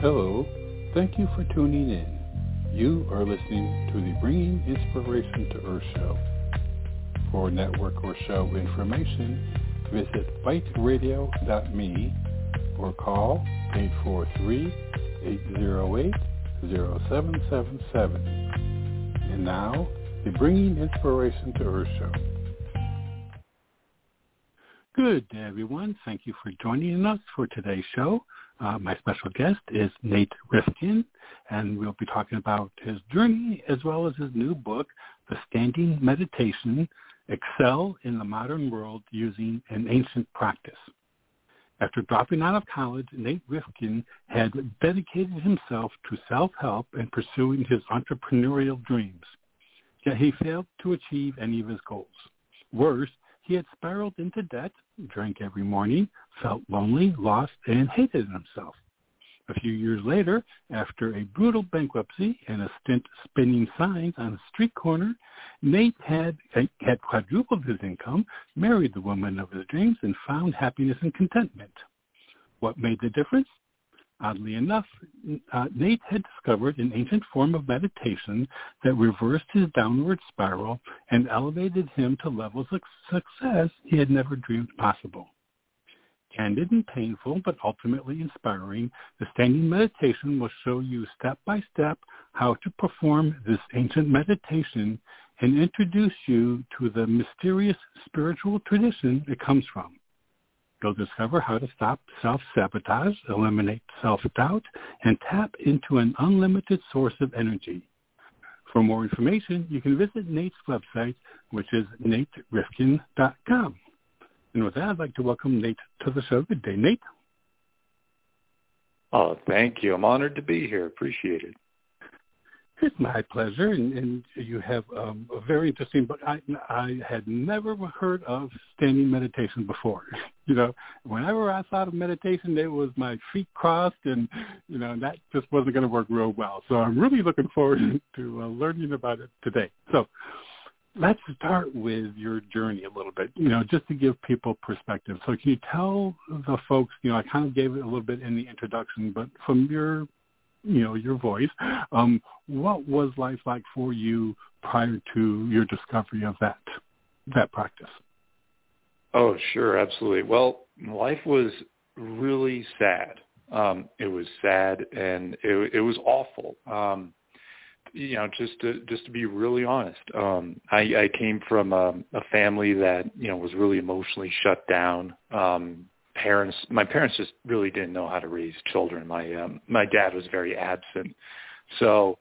Hello, thank you for tuning in. You are listening to the Bringing Inspiration to Earth show. For network or show information, visit biteradio.me or call 843-808-0777. And now, the Bringing Inspiration to Earth show. Good day, everyone. Thank you for joining us for today's show. Uh, my special guest is Nate Rifkin, and we'll be talking about his journey as well as his new book, The Standing Meditation, Excel in the Modern World Using an Ancient Practice. After dropping out of college, Nate Rifkin had dedicated himself to self-help and pursuing his entrepreneurial dreams. Yet he failed to achieve any of his goals. Worse, he had spiraled into debt, drank every morning, felt lonely, lost, and hated himself. A few years later, after a brutal bankruptcy and a stint spinning signs on a street corner, Nate had, had quadrupled his income, married the woman of his dreams, and found happiness and contentment. What made the difference? Oddly enough, uh, Nate had discovered an ancient form of meditation that reversed his downward spiral and elevated him to levels of success he had never dreamed possible. Candid and painful, but ultimately inspiring, the standing meditation will show you step by step how to perform this ancient meditation and introduce you to the mysterious spiritual tradition it comes from. You'll discover how to stop self-sabotage, eliminate self-doubt, and tap into an unlimited source of energy. For more information, you can visit Nate's website, which is naterifkin.com. And with that, I'd like to welcome Nate to the show. Good day, Nate. Oh, thank you. I'm honored to be here. Appreciate it. It's my pleasure, and, and you have um, a very interesting book. I, I had never heard of standing meditation before. you know, whenever I thought of meditation, it was my feet crossed, and you know that just wasn't going to work real well. So I'm really looking forward to uh, learning about it today. So let's start with your journey a little bit. You know, just to give people perspective. So can you tell the folks? You know, I kind of gave it a little bit in the introduction, but from your you know your voice. Um, what was life like for you prior to your discovery of that that practice? Oh, sure, absolutely. Well, life was really sad. Um, it was sad and it, it was awful. Um, you know, just to just to be really honest, um, I, I came from a, a family that you know was really emotionally shut down. Um, parents my parents just really didn't know how to raise children. My um my dad was very absent. So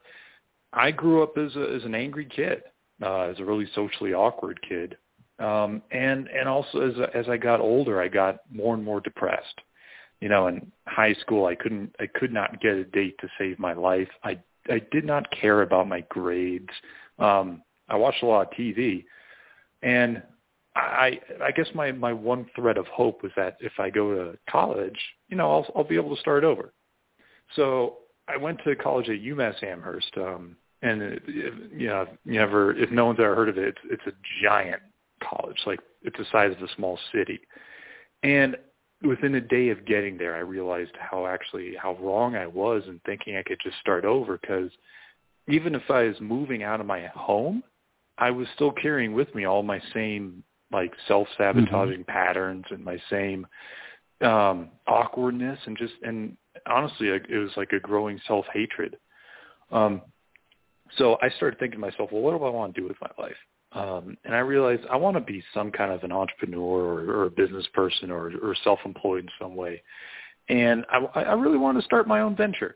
i grew up as a as an angry kid uh as a really socially awkward kid. Um and and also as as i got older i got more and more depressed. You know in high school i couldn't i could not get a date to save my life. I i did not care about my grades. Um i watched a lot of tv and I I guess my my one thread of hope was that if I go to college, you know, I'll I'll be able to start over. So I went to college at UMass Amherst, um, and it, it, you know, never if no one's ever heard of it, it's it's a giant college, like it's the size of a small city. And within a day of getting there, I realized how actually how wrong I was in thinking I could just start over because even if I was moving out of my home, I was still carrying with me all my same like self-sabotaging mm-hmm. patterns and my same um awkwardness and just and honestly it was like a growing self-hatred. Um so i started thinking to myself well what do i want to do with my life? Um and i realized i want to be some kind of an entrepreneur or, or a business person or or self-employed in some way. And i i really wanted to start my own venture.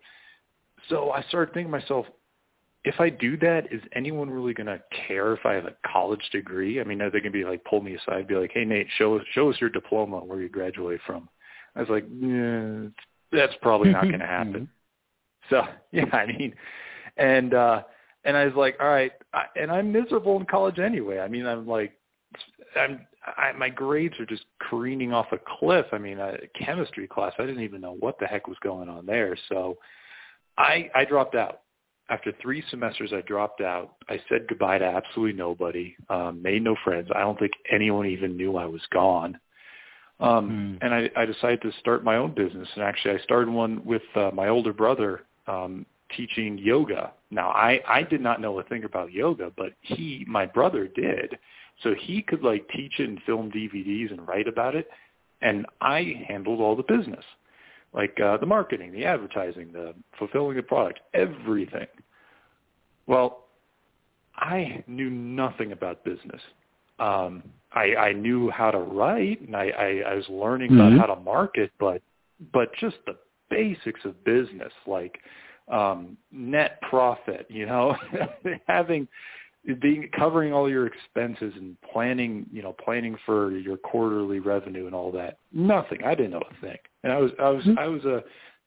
So i started thinking to myself if I do that, is anyone really going to care if I have a college degree? I mean, are they going to be like pull me aside, be like, "Hey, Nate, show us show us your diploma where you graduated from." I was like, yeah, "That's probably not going to happen." so yeah, I mean, and uh and I was like, "All right," I, and I'm miserable in college anyway. I mean, I'm like, I'm I, my grades are just careening off a cliff. I mean, a chemistry class, I didn't even know what the heck was going on there. So I I dropped out after three semesters, I dropped out. I said goodbye to absolutely nobody, um, made no friends. I don't think anyone even knew I was gone. Um, mm. And I, I decided to start my own business. And actually, I started one with uh, my older brother um, teaching yoga. Now, I, I did not know a thing about yoga, but he, my brother, did. So he could like teach it and film DVDs and write about it, and I handled all the business, like uh, the marketing, the advertising, the fulfilling the product, everything. Well, I knew nothing about business. Um, I, I knew how to write, and I, I, I was learning mm-hmm. about how to market, but but just the basics of business, like um, net profit, you know, having being covering all your expenses and planning, you know, planning for your quarterly revenue and all that. Nothing. I didn't know a thing. And I was I was mm-hmm. I was a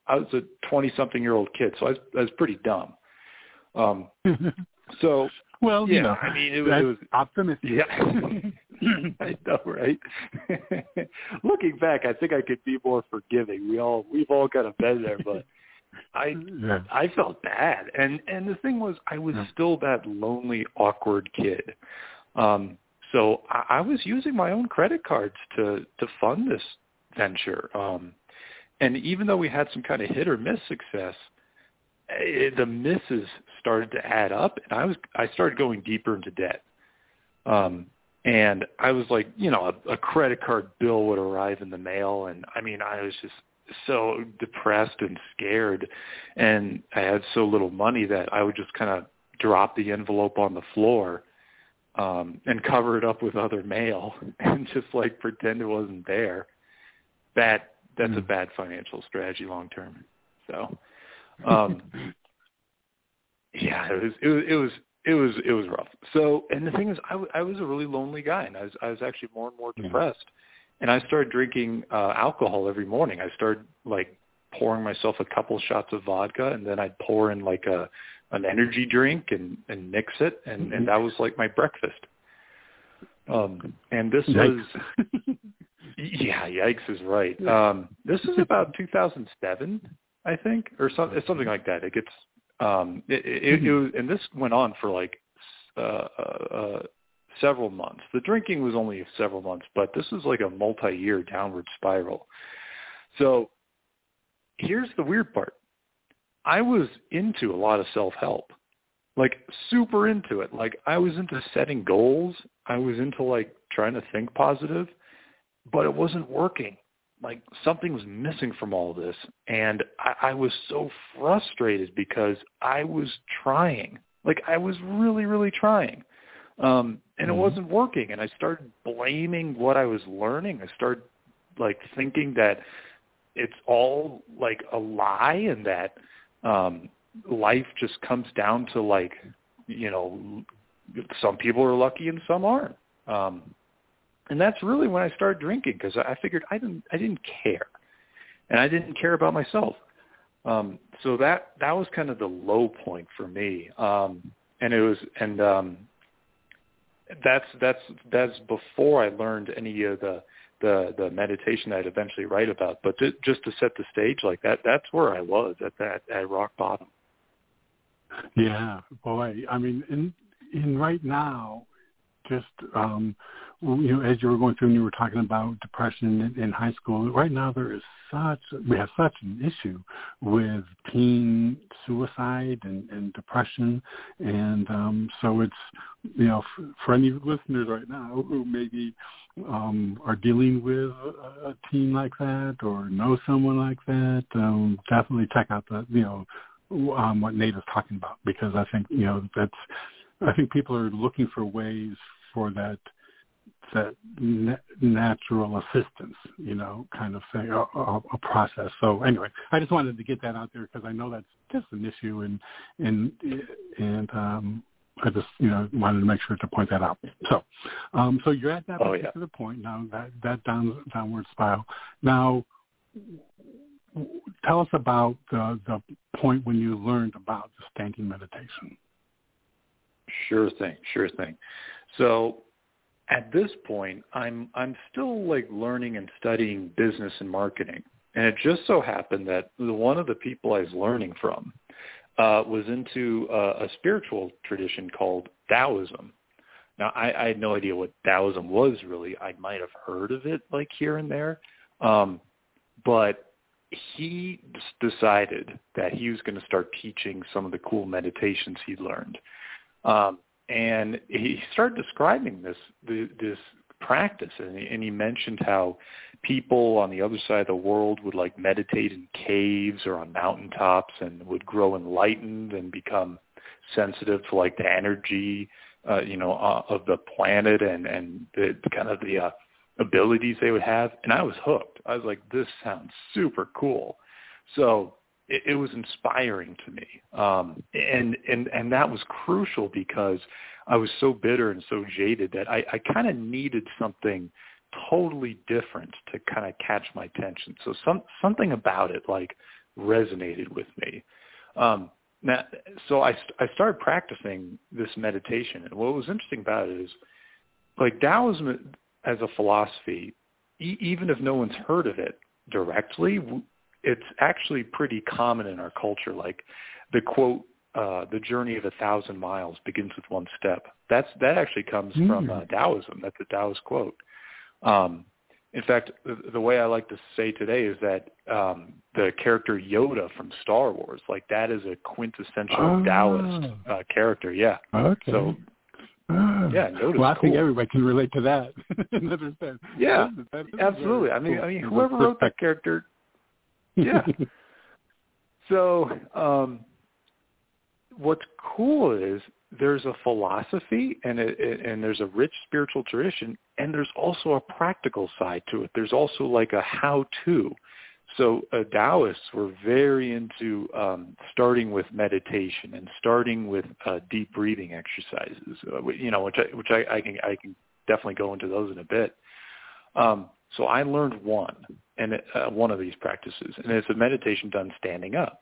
I was a 20 something year old kid, so I was I was pretty dumb. Um so well, yeah, you know, I mean, it was, it was optimistic. Yeah, I know, right? Looking back, I think I could be more forgiving. We all we've all kind of been there, but I yeah. I felt bad, and and the thing was, I was yeah. still that lonely, awkward kid. Um, so I, I was using my own credit cards to to fund this venture. Um, and even though we had some kind of hit or miss success, it, the misses started to add up, and I was I started going deeper into debt. Um, and I was like, you know, a, a credit card bill would arrive in the mail, and I mean, I was just so depressed and scared, and I had so little money that I would just kind of drop the envelope on the floor um, and cover it up with other mail and just like pretend it wasn't there. That that's mm. a bad financial strategy long term. So um, yeah, it was, it was, it was, it was, it was rough. So, and the thing is, I, w- I was a really lonely guy, and I was, I was actually more and more depressed. And I started drinking uh, alcohol every morning. I started like pouring myself a couple shots of vodka, and then I'd pour in like a an energy drink and and mix it, and mm-hmm. and that was like my breakfast. Um, and this yikes. was, yeah, yikes is right. Um, this is about 2007, I think, or something something like that. It gets um, it, it, mm-hmm. it was, and this went on for like uh, uh, uh, several months. The drinking was only several months, but this is like a multi-year downward spiral. So here's the weird part. I was into a lot of self-help, like super into it. Like I was into setting goals. I was into like trying to think positive, but it wasn't working like something was missing from all this and I, I was so frustrated because I was trying. Like I was really, really trying. Um and mm-hmm. it wasn't working and I started blaming what I was learning. I started like thinking that it's all like a lie and that um life just comes down to like you know some people are lucky and some aren't. Um and that's really when I started drinking because I figured I didn't I didn't care, and I didn't care about myself. Um, so that that was kind of the low point for me, um, and it was and um, that's that's that's before I learned any of the the the meditation I'd eventually write about. But to, just to set the stage like that, that's where I was at that at rock bottom. Yeah, boy. I mean, in in right now, just um, you know, as you were going through and you were talking about depression in, in high school, right now there is such we have such an issue with teen suicide and, and depression, and um, so it's you know for, for any listeners right now who maybe um, are dealing with a, a teen like that or know someone like that, um, definitely check out the you know um, what Nate is talking about because I think you know that's I think people are looking for ways for that that na- natural assistance, you know, kind of thing, a, a, a, process. So anyway, I just wanted to get that out there because I know that's just an issue, and and and um, I just you know wanted to make sure to point that out. So, um, so you're at that oh, particular yeah. point now, that that down, downward spiral. Now, tell us about the the point when you learned about the standing meditation. Sure thing, sure thing. So at this point, I'm I'm still like learning and studying business and marketing, and it just so happened that one of the people I was learning from uh, was into uh, a spiritual tradition called Taoism, Now, I, I had no idea what Taoism was really. I might have heard of it like here and there, um, but he decided that he was going to start teaching some of the cool meditations he'd learned. Um, and he started describing this this practice, and he, mentioned how people on the other side of the world would like meditate in caves or on mountaintops and would grow enlightened and become sensitive to like the energy, uh, you know, uh, of the planet and and the kind of the uh, abilities they would have. And I was hooked. I was like, this sounds super cool. So it, it was inspiring to me, um, and and and that was crucial because I was so bitter and so jaded that I, I kind of needed something totally different to kind of catch my attention. So some something about it like resonated with me. Um, now, so I I started practicing this meditation, and what was interesting about it is, like Taoism as a philosophy, e- even if no one's heard of it directly, it's actually pretty common in our culture. Like the quote, uh, "The journey of a thousand miles begins with one step." That's that actually comes mm. from uh, Taoism. That's a Taoist quote. Um, in fact, the, the way I like to say today is that um, the character Yoda from Star Wars, like that is a quintessential oh. Taoist uh, character. Yeah. Okay. So yeah, Yoda's well, I cool. think everybody can relate to that. yeah, that is, absolutely. I mean, I mean, whoever wrote that character yeah. so um, what's cool is there's a philosophy and it, and there's a rich spiritual tradition and there's also a practical side to it. There's also like a how-to. So uh, Taoists were very into um, starting with meditation and starting with uh, deep breathing exercises. Uh, you know, which I, which I, I can I can definitely go into those in a bit. Um, so I learned one, and uh, one of these practices, and it's a meditation done standing up.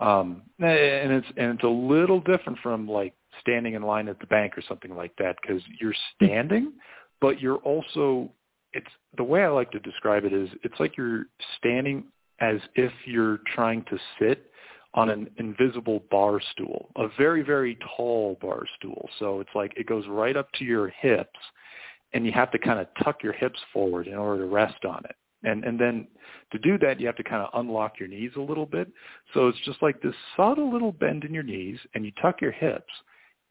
Um, and it's and it's a little different from like standing in line at the bank or something like that because you're standing, but you're also it's the way I like to describe it is it's like you're standing as if you're trying to sit on an invisible bar stool, a very very tall bar stool. So it's like it goes right up to your hips and you have to kind of tuck your hips forward in order to rest on it. And and then to do that, you have to kind of unlock your knees a little bit. So it's just like this subtle little bend in your knees, and you tuck your hips,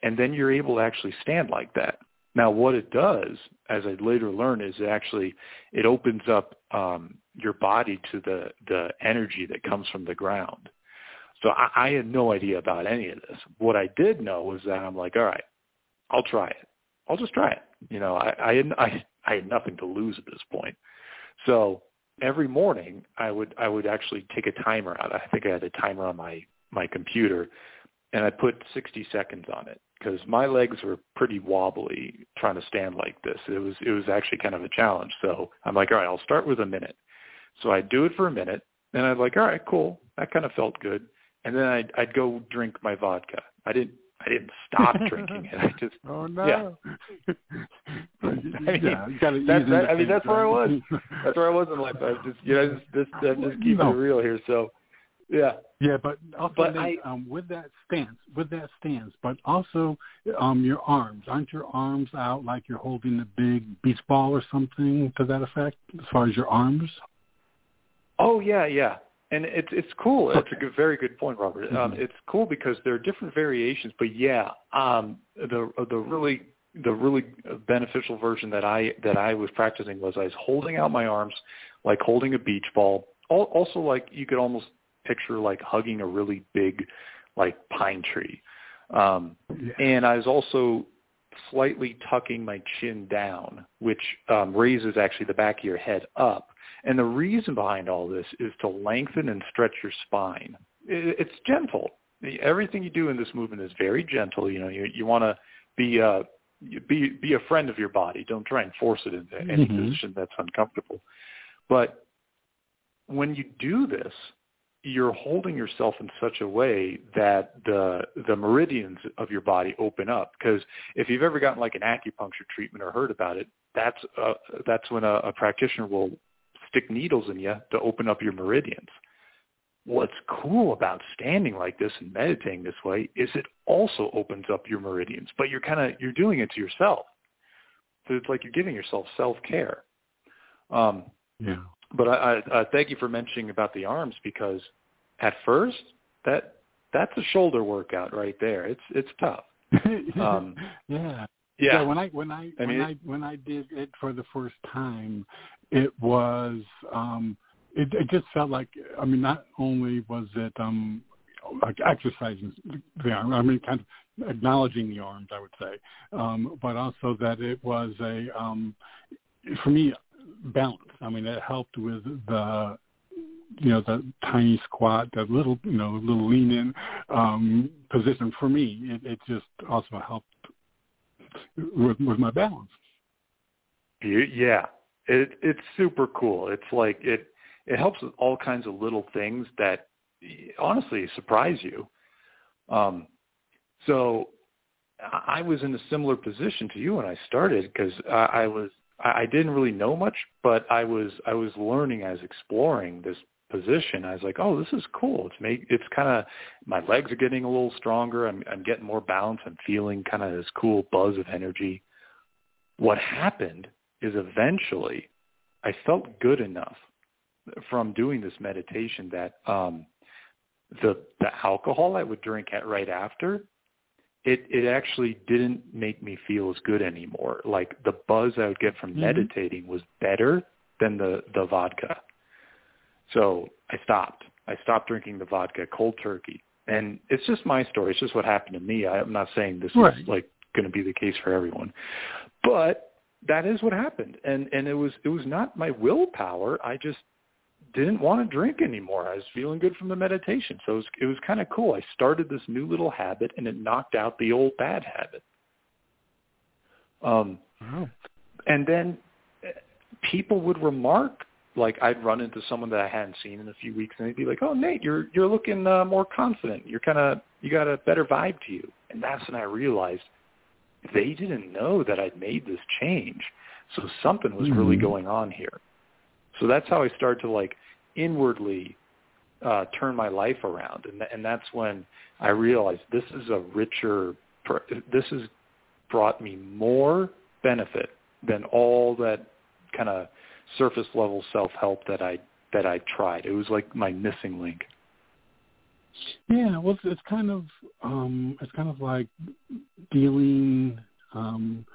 and then you're able to actually stand like that. Now, what it does, as I later learned, is it actually it opens up um, your body to the the energy that comes from the ground. So I, I had no idea about any of this. What I did know was that I'm like, all right, I'll try it. I'll just try it. You know, I I had, I, I had nothing to lose at this point. So every morning I would I would actually take a timer out. I think I had a timer on my my computer, and I put 60 seconds on it because my legs were pretty wobbly trying to stand like this. It was it was actually kind of a challenge. So I'm like, all right, I'll start with a minute. So I'd do it for a minute, and I'd like, all right, cool, that kind of felt good. And then I'd I'd go drink my vodka. I didn't I didn't stop drinking it. I just oh no. Yeah. I mean, yeah, that, that, I mean that's where I was. That's where I was in life. I just you know just just, just keeping no. it real here. So yeah. Yeah, but also but I, um, with that stance, with that stance, but also um, your arms. Aren't your arms out like you're holding a big beach ball or something to that effect? As far as your arms. Oh yeah, yeah and it's it's cool. It's a good, very good point, Robert. Um, mm-hmm. It's cool because there are different variations, but yeah, um, the the really the really beneficial version that I that I was practicing was I was holding out my arms like holding a beach ball. Also, like you could almost picture like hugging a really big like pine tree, um, yeah. and I was also slightly tucking my chin down, which um, raises actually the back of your head up and the reason behind all this is to lengthen and stretch your spine. It's gentle. Everything you do in this movement is very gentle. You know, you, you want to be uh, be be a friend of your body. Don't try and force it into any mm-hmm. position that's uncomfortable. But when you do this, you're holding yourself in such a way that the the meridians of your body open up. Because if you've ever gotten like an acupuncture treatment or heard about it, that's uh, that's when a, a practitioner will stick needles in you to open up your meridians. What's cool about standing like this and meditating this way is it also opens up your meridians, but you're kind of you're doing it to yourself. So it's like you're giving yourself self care. Um, yeah. But I, I, I thank you for mentioning about the arms because at first that that's a shoulder workout right there. It's it's tough. Um, yeah. Yeah. yeah. When I when I, I when I when I did it for the first time, it was um it, it just felt like I mean not only was it um like exercising the arm, I mean kind of acknowledging the arms, I would say, um, but also that it was a um for me balance. I mean it helped with the you know the tiny squat, that little you know little lean in um, position. For me, it, it just also helped with, with my balance. Yeah, it, it's super cool. It's like it it helps with all kinds of little things that honestly surprise you. Um, so I was in a similar position to you when I started because I, I was I didn't really know much, but I was I was learning as exploring this position. I was like, oh, this is cool. It's make it's kind of my legs are getting a little stronger. I'm I'm getting more balance. I'm feeling kind of this cool buzz of energy. What happened is eventually I felt good enough from doing this meditation that um the the alcohol I would drink at right after it it actually didn't make me feel as good anymore. Like the buzz I would get from mm-hmm. meditating was better than the the vodka. So I stopped. I stopped drinking the vodka cold turkey. And it's just my story. It's just what happened to me. I'm not saying this right. is like going to be the case for everyone. But that is what happened. And and it was it was not my willpower. I just didn't want to drink anymore. I was feeling good from the meditation. So it was it was kind of cool. I started this new little habit and it knocked out the old bad habit. Um wow. and then eh, people would remark like I'd run into someone that I hadn't seen in a few weeks, and they'd be like, "Oh, Nate, you're you're looking uh, more confident. You're kind of you got a better vibe to you." And that's when I realized they didn't know that I'd made this change. So something was mm-hmm. really going on here. So that's how I started to like inwardly uh, turn my life around, and and that's when I realized this is a richer. This has brought me more benefit than all that kind of surface level self help that I that I tried. It was like my missing link. Yeah, well, it's, it's kind of um, it's kind of like dealing um,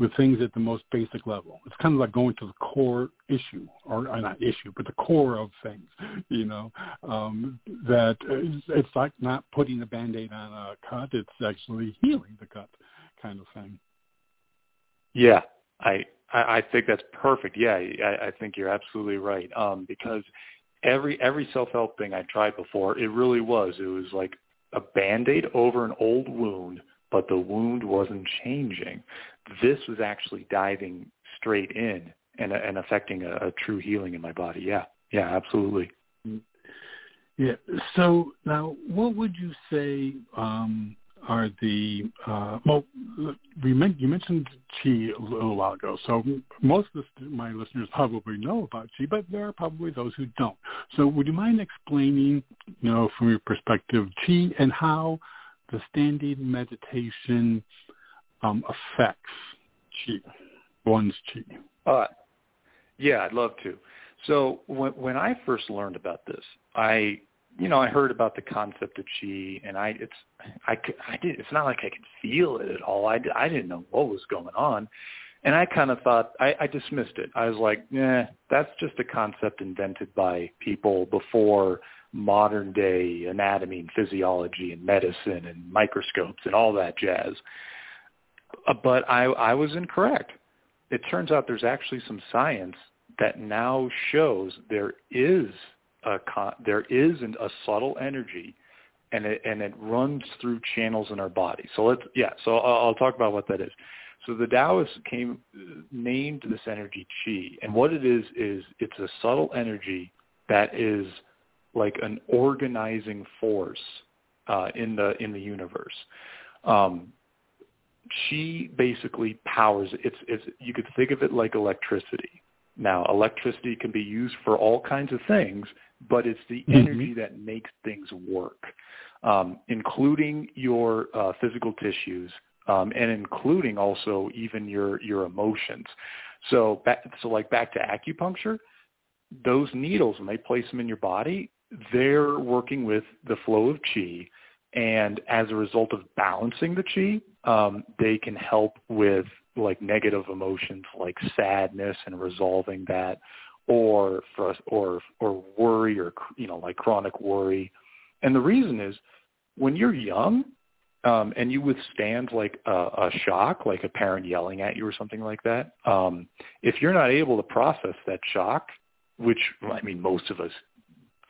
with things at the most basic level. It's kind of like going to the core issue, or, or not issue, but the core of things. You know, um, that it's, it's like not putting a band-aid on a cut; it's actually healing the cut, kind of thing. Yeah, I I, think that's perfect. Yeah, I, I think you're absolutely right. Um, because every every self help thing I tried before, it really was. It was like a band aid over an old wound, but the wound wasn't changing. This was actually diving straight in and and affecting a, a true healing in my body. Yeah, yeah, absolutely. Yeah. So now, what would you say um, are the uh, well, we you mentioned Qi a little while ago, so most of my listeners probably know about Qi, but there are probably those who don't. So, would you mind explaining, you know, from your perspective, Qi and how the standing meditation um, affects Qi, one's Qi? Uh, yeah, I'd love to. So, when when I first learned about this, I you know, I heard about the concept of chi, and I it's I I did it's not like I could feel it at all. I I didn't know what was going on, and I kind of thought I, I dismissed it. I was like, yeah, that's just a concept invented by people before modern day anatomy and physiology and medicine and microscopes and all that jazz. Uh, but I I was incorrect. It turns out there's actually some science that now shows there is a there is a subtle energy and it and it runs through channels in our body. So let's yeah. So I'll, I'll talk about what that is. So the Taoists came named this energy chi, and what it is is it's a subtle energy that is like an organizing force uh, in the in the universe. Um, chi basically powers it's it's you could think of it like electricity. Now, electricity can be used for all kinds of things, but it's the mm-hmm. energy that makes things work, um, including your uh, physical tissues, um, and including also even your your emotions. So back, so like back to acupuncture, those needles when they place them in your body, they're working with the flow of chi, and as a result of balancing the chi, um, they can help with like negative emotions like sadness and resolving that, or or or worry or you know like chronic worry. And the reason is when you're young, um, and you withstand like a, a shock, like a parent yelling at you or something like that, um, if you're not able to process that shock, which I mean most of us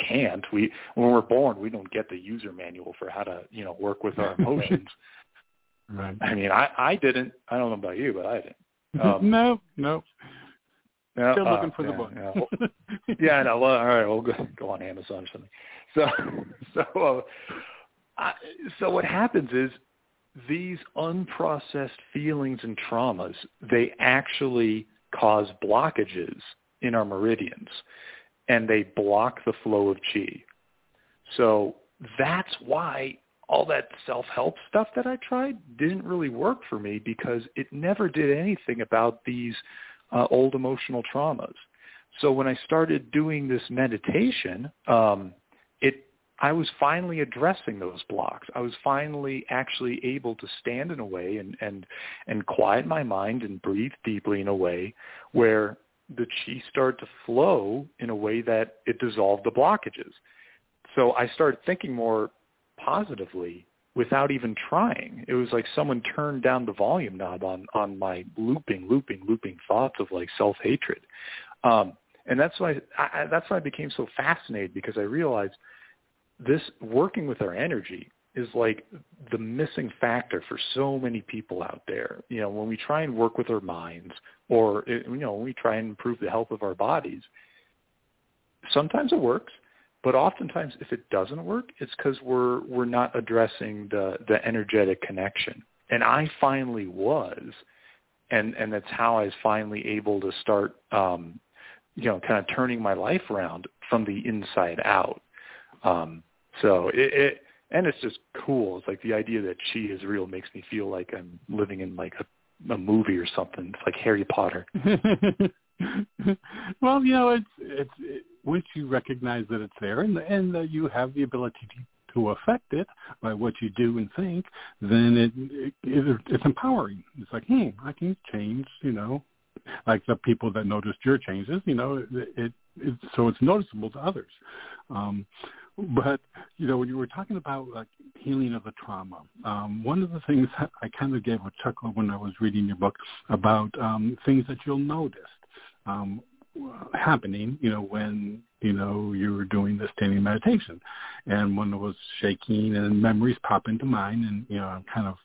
can't. We when we're born, we don't get the user manual for how to you know work with our emotions. right. I mean, I I didn't. I don't know about you, but I didn't. Um, no, no. No, Still looking uh, for the yeah, book. Yeah, well, yeah, no. Well, all right, we'll go, go on Amazon or something. So, so, uh, I, so what happens is these unprocessed feelings and traumas they actually cause blockages in our meridians, and they block the flow of chi. So that's why all that self-help stuff that I tried didn't really work for me because it never did anything about these uh, old emotional traumas. So when I started doing this meditation, um, it I was finally addressing those blocks. I was finally actually able to stand in a way and and and quiet my mind and breathe deeply in a way where the chi started to flow in a way that it dissolved the blockages. So I started thinking more positively without even trying. It was like someone turned down the volume knob on on my looping, looping, looping thoughts of like self hatred, um, and that's why I, that's why I became so fascinated because I realized this working with our energy is like the missing factor for so many people out there. You know, when we try and work with our minds, or you know, when we try and improve the health of our bodies, sometimes it works, but oftentimes, if it doesn't work, it's because we're we're not addressing the the energetic connection. And I finally was, and and that's how I was finally able to start, um, you know, kind of turning my life around from the inside out. Um, so it, it and it's just cool. It's like the idea that chi is real makes me feel like I'm living in like a, a movie or something. It's like Harry Potter. well, you know, it's it's it, once you recognize that it's there and and that you have the ability to, to affect it by what you do and think, then it, it, it it's empowering. It's like, hmm, I can change. You know, like the people that noticed your changes. You know, it, it, it so it's noticeable to others. Um, but you know, when you were talking about like healing of the trauma, um, one of the things I kind of gave a chuckle when I was reading your book about um, things that you'll notice um, happening, you know, when, you know, you were doing the standing meditation. And when it was shaking and memories pop into mind and, you know, I'm kind of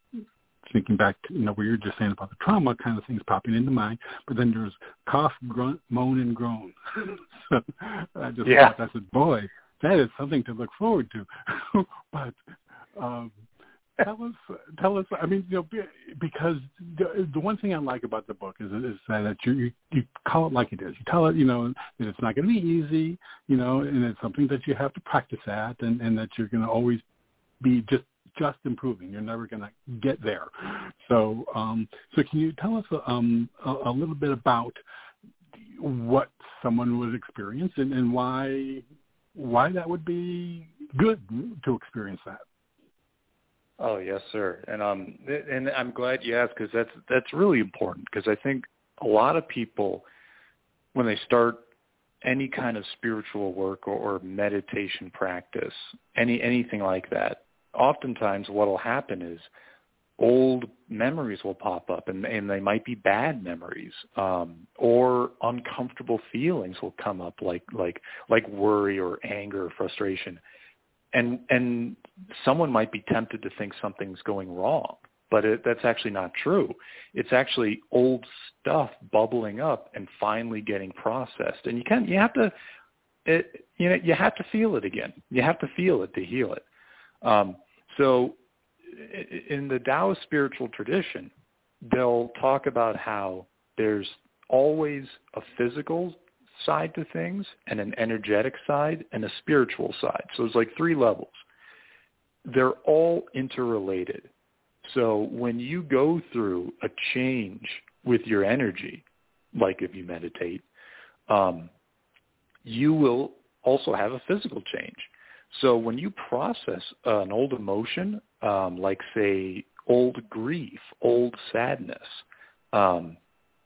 thinking back, to, you know, what you're just saying about the trauma kind of things popping into mind, but then there's cough, grunt, moan, and groan. so I just yeah. thought, I said, boy, that is something to look forward to. but um, tell us, tell us. I mean, you know, because the, the one thing I like about the book is is that you, you you call it like it is. You tell it, you know, that it's not going to be easy, you know, and it's something that you have to practice at, and and that you're going to always be just just improving. You're never going to get there. So, um, so can you tell us um, a, a little bit about what someone would experience and, and why why that would be good to experience that? Oh yes, sir. And um, and I'm glad you asked because that's that's really important because I think a lot of people when they start any kind of spiritual work or, or meditation practice, any anything like that, oftentimes what will happen is old memories will pop up and, and they might be bad memories um, or uncomfortable feelings will come up like like like worry or anger or frustration. And and someone might be tempted to think something's going wrong but it, that's actually not true. It's actually old stuff bubbling up and finally getting processed. And you can you have to it, you know you have to feel it again. You have to feel it to heal it. Um, so in the Taoist spiritual tradition they'll talk about how there's always a physical side to things and an energetic side and a spiritual side. So it's like three levels. They're all interrelated. So when you go through a change with your energy, like if you meditate, um, you will also have a physical change. So when you process an old emotion, um, like say old grief, old sadness, um,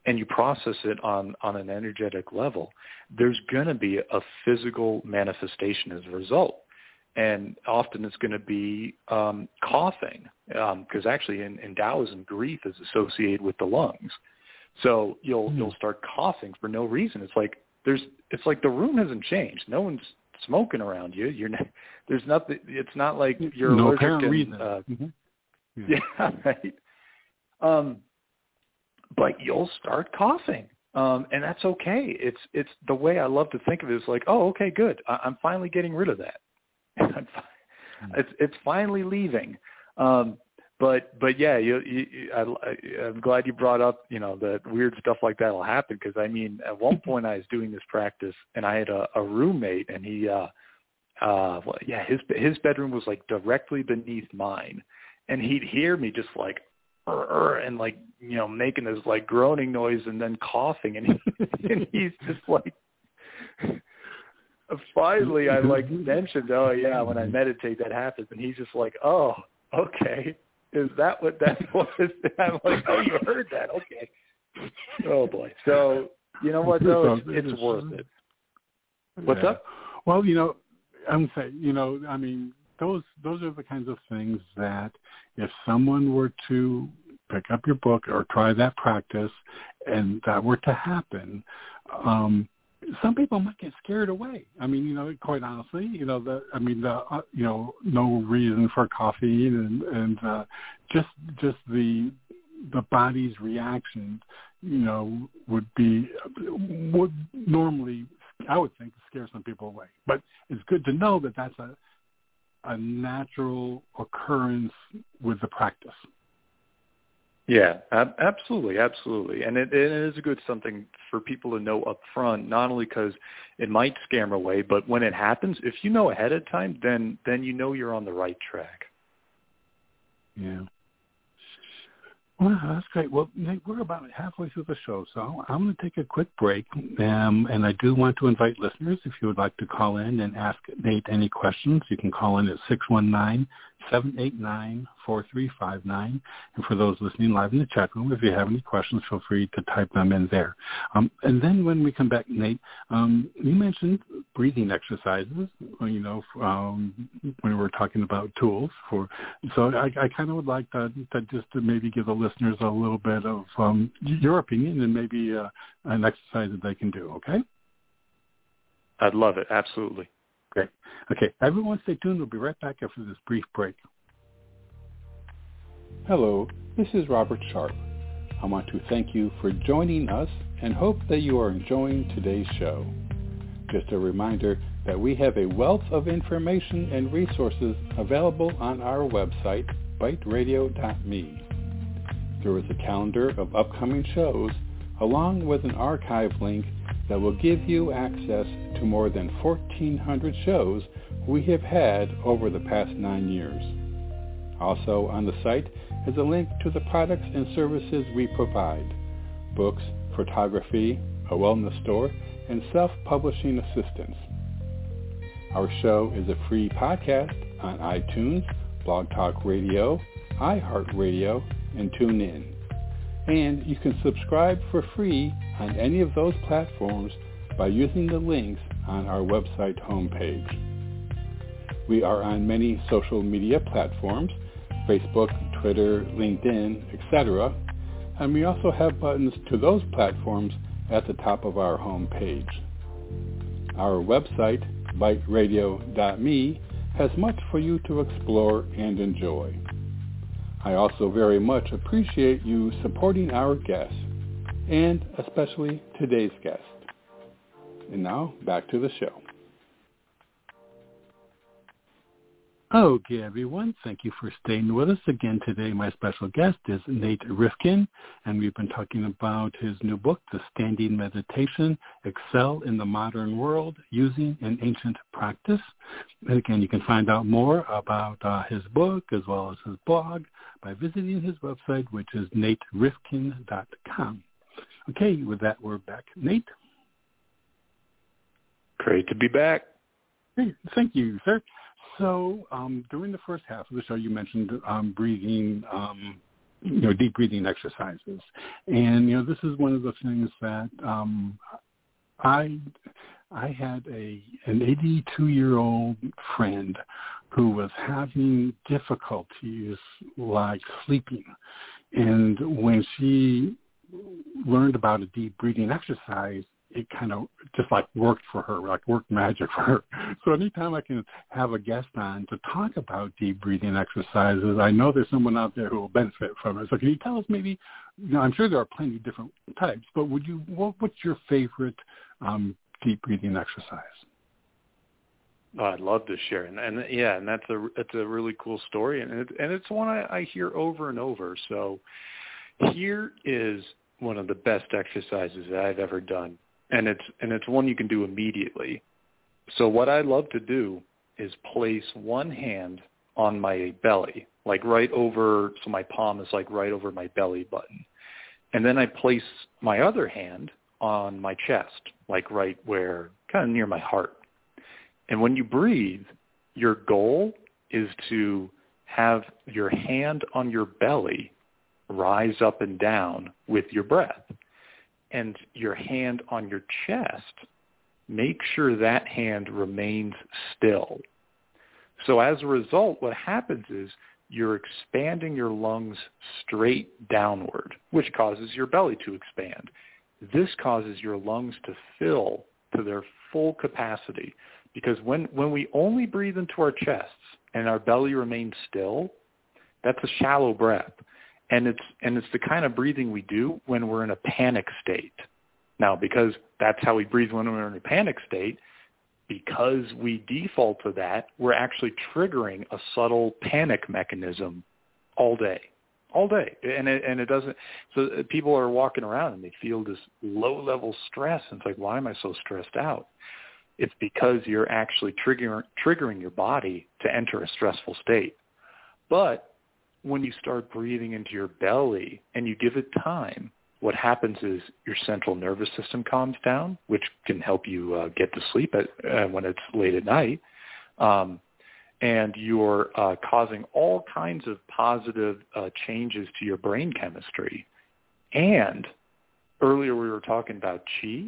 and you process it on, on an energetic level, there's going to be a physical manifestation as a result. And often it's going to be um, coughing, because um, actually in, in Taoism, grief is associated with the lungs. So you'll mm. you'll start coughing for no reason. It's like there's it's like the room hasn't changed. No one's smoking around you. You're not, there's nothing. It's not like you're no apparent and, reason. Uh, mm-hmm. yeah. yeah, right. Um, but you'll start coughing, um, and that's okay. It's it's the way I love to think of it is like, oh, okay, good. I, I'm finally getting rid of that. Hmm. it's it's finally leaving. Um, but but yeah, you, you, I, I'm glad you brought up you know that weird stuff like that will happen. Because I mean at one point I was doing this practice and I had a, a roommate and he uh uh well, yeah his his bedroom was like directly beneath mine. And he'd hear me just like and like you know making this like groaning noise and then coughing. And, he, and he's just like finally I like mentioned oh yeah when I meditate that happens. And he's just like oh okay is that what that was? I'm like oh you heard that. Okay. Oh boy. So you know what though? It's, it's worth it. What's yeah. up? Well you know I'm saying you know I mean those those are the kinds of things that if someone were to pick up your book or try that practice and that were to happen um some people might get scared away. I mean, you know, quite honestly, you know, the I mean, the uh, you know, no reason for caffeine and and uh, just just the the body's reaction, you know, would be would normally I would think scare some people away. But it's good to know that that's a a natural occurrence with the practice. Yeah, ab- absolutely, absolutely, and it, it is a good something for people to know up front. Not only because it might them away, but when it happens, if you know ahead of time, then then you know you're on the right track. Yeah. Well, that's great. Well, Nate, we're about halfway through the show, so I'm going to take a quick break. Um, and I do want to invite listeners, if you would like to call in and ask Nate any questions, you can call in at 619-789 4359. And for those listening live in the chat room, if you have any questions, feel free to type them in there. Um, and then when we come back, Nate, um, you mentioned breathing exercises, you know, um, when we were talking about tools. for. So I, I kind of would like to, to, just to maybe give the listeners a little bit of um, your opinion and maybe uh, an exercise that they can do, okay? I'd love it. Absolutely. Great. Okay. Everyone stay tuned. We'll be right back after this brief break. Hello, this is Robert Sharpe. I want to thank you for joining us and hope that you are enjoying today's show. Just a reminder that we have a wealth of information and resources available on our website, biteradio.me. There is a calendar of upcoming shows along with an archive link that will give you access to more than 1,400 shows we have had over the past nine years. Also on the site is a link to the products and services we provide, books, photography, a wellness store, and self-publishing assistance. Our show is a free podcast on iTunes, Blog Talk Radio, iHeartRadio, and TuneIn. And you can subscribe for free on any of those platforms by using the links on our website homepage. We are on many social media platforms, Facebook, Twitter, LinkedIn, etc. And we also have buttons to those platforms at the top of our homepage. Our website, biteradio.me, has much for you to explore and enjoy. I also very much appreciate you supporting our guests, and especially today's guest. And now, back to the show. Okay, everyone. Thank you for staying with us again today. My special guest is Nate Rifkin, and we've been talking about his new book, The Standing Meditation, Excel in the Modern World Using an Ancient Practice. And again, you can find out more about uh, his book as well as his blog by visiting his website, which is naterifkin.com. Okay, with that, we're back. Nate? Great to be back. Hey, thank you, sir. So um, during the first half of the show, you mentioned um, breathing, um, you know, deep breathing exercises, and you know this is one of the things that um, I I had a an 82 year old friend who was having difficulties like sleeping, and when she learned about a deep breathing exercise, it kind of just like worked for her, like worked magic for her. So anytime I can have a guest on to talk about deep breathing exercises, I know there's someone out there who will benefit from it. So can you tell us maybe, you know, I'm sure there are plenty of different types, but would you, what, what's your favorite um, deep breathing exercise? Oh, I'd love to share, and, and yeah, and that's a it's a really cool story, and it, and it's one I, I hear over and over. So here is one of the best exercises that I've ever done and it's and it's one you can do immediately. So what I love to do is place one hand on my belly, like right over, so my palm is like right over my belly button. And then I place my other hand on my chest, like right where, kind of near my heart. And when you breathe, your goal is to have your hand on your belly rise up and down with your breath and your hand on your chest, make sure that hand remains still. So as a result, what happens is you're expanding your lungs straight downward, which causes your belly to expand. This causes your lungs to fill to their full capacity. Because when, when we only breathe into our chests and our belly remains still, that's a shallow breath. And it's and it's the kind of breathing we do when we're in a panic state. Now, because that's how we breathe when we're in a panic state, because we default to that, we're actually triggering a subtle panic mechanism all day, all day, and it, and it doesn't. So people are walking around and they feel this low level stress, and it's like, why am I so stressed out? It's because you're actually triggering triggering your body to enter a stressful state. But when you start breathing into your belly and you give it time, what happens is your central nervous system calms down, which can help you uh, get to sleep at, uh, when it's late at night. Um, and you're uh, causing all kinds of positive uh, changes to your brain chemistry. And earlier we were talking about chi.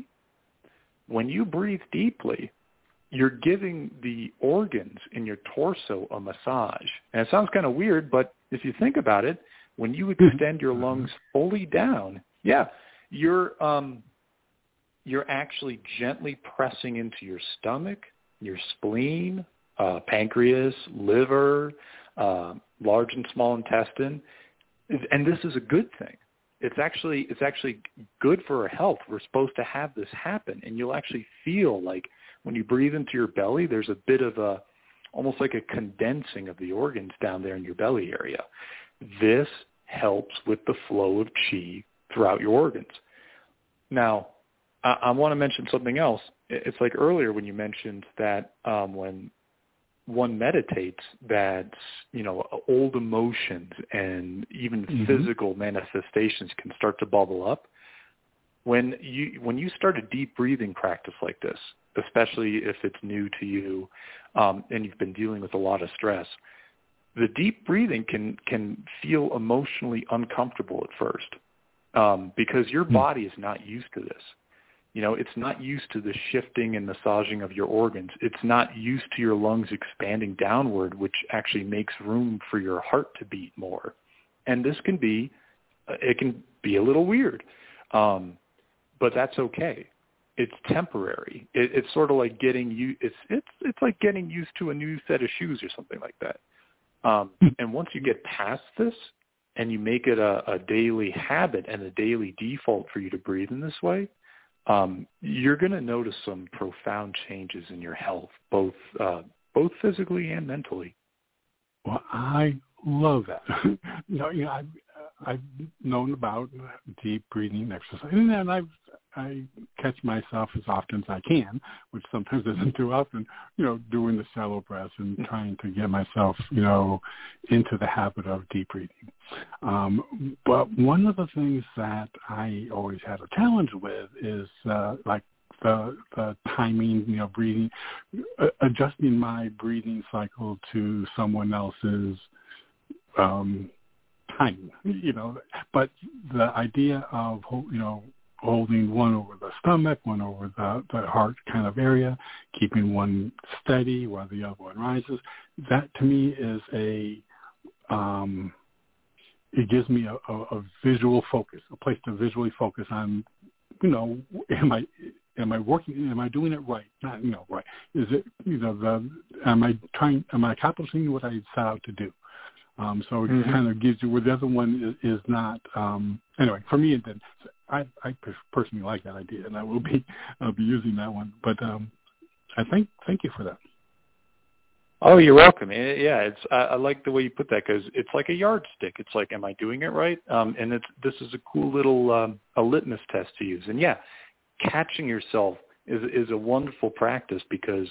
When you breathe deeply, you're giving the organs in your torso a massage. And it sounds kind of weird, but if you think about it, when you hmm. extend your lungs fully down, yeah, you're um, you're actually gently pressing into your stomach, your spleen, uh, pancreas, liver, uh, large and small intestine, and this is a good thing. It's actually it's actually good for our health. We're supposed to have this happen, and you'll actually feel like when you breathe into your belly, there's a bit of a almost like a condensing of the organs down there in your belly area. This helps with the flow of chi throughout your organs. Now, I, I want to mention something else. It's like earlier when you mentioned that um, when one meditates, that you know old emotions and even mm-hmm. physical manifestations can start to bubble up. When you when you start a deep breathing practice like this, especially if it's new to you um, and you've been dealing with a lot of stress, the deep breathing can can feel emotionally uncomfortable at first um, because your hmm. body is not used to this. You know, it's not used to the shifting and massaging of your organs. It's not used to your lungs expanding downward, which actually makes room for your heart to beat more. And this can be, uh, it can be a little weird, um, but that's okay it's temporary. It, it's sort of like getting you. It's it's it's like getting used to a new set of shoes or something like that. Um, hmm. and once you get past this and you make it a, a daily habit and a daily default for you to breathe in this way, um, you're going to notice some profound changes in your health, both uh, both physically and mentally. Well, I love that. no, you know, I've, I've known about deep breathing exercise, and I've I catch myself as often as I can, which sometimes isn't too often, you know, doing the shallow breaths and trying to get myself, you know, into the habit of deep breathing. Um, but one of the things that I always had a challenge with is uh, like the the timing, you know, breathing, uh, adjusting my breathing cycle to someone else's um, time, you know. But the idea of you know holding one over the stomach, one over the, the heart kind of area, keeping one steady while the other one rises. That to me is a, um, it gives me a, a, a visual focus, a place to visually focus on, you know, am I, am I working, am I doing it right? Not, you know, right. Is it, you know, the, am I trying, am I accomplishing what I set out to do? Um, so it mm-hmm. kind of gives you where the other one is, is not. Um, anyway, for me, it did. I, I personally like that idea, and I will be I'll be using that one. But um, I thank thank you for that. Oh, you're welcome. Yeah, it's I, I like the way you put that because it's like a yardstick. It's like, am I doing it right? Um, and it's this is a cool little um, a litmus test to use. And yeah, catching yourself is is a wonderful practice because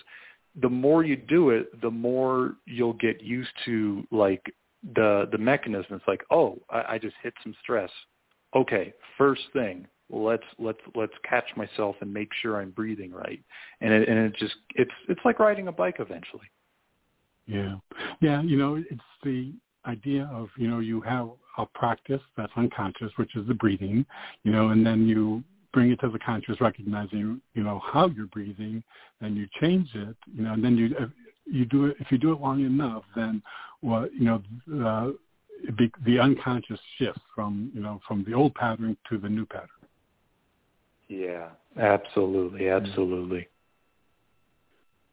the more you do it, the more you'll get used to like the the mechanism. It's like, oh, I, I just hit some stress. Okay, first thing, let's let's let's catch myself and make sure I'm breathing right. And it and it just it's it's like riding a bike eventually. Yeah, yeah. You know, it's the idea of you know you have a practice that's unconscious, which is the breathing. You know, and then you bring it to the conscious, recognizing you know how you're breathing, and you change it. You know, and then you you do it if you do it long enough, then well, you know, uh, be, the unconscious shift from you know from the old pattern to the new pattern. Yeah, absolutely, absolutely.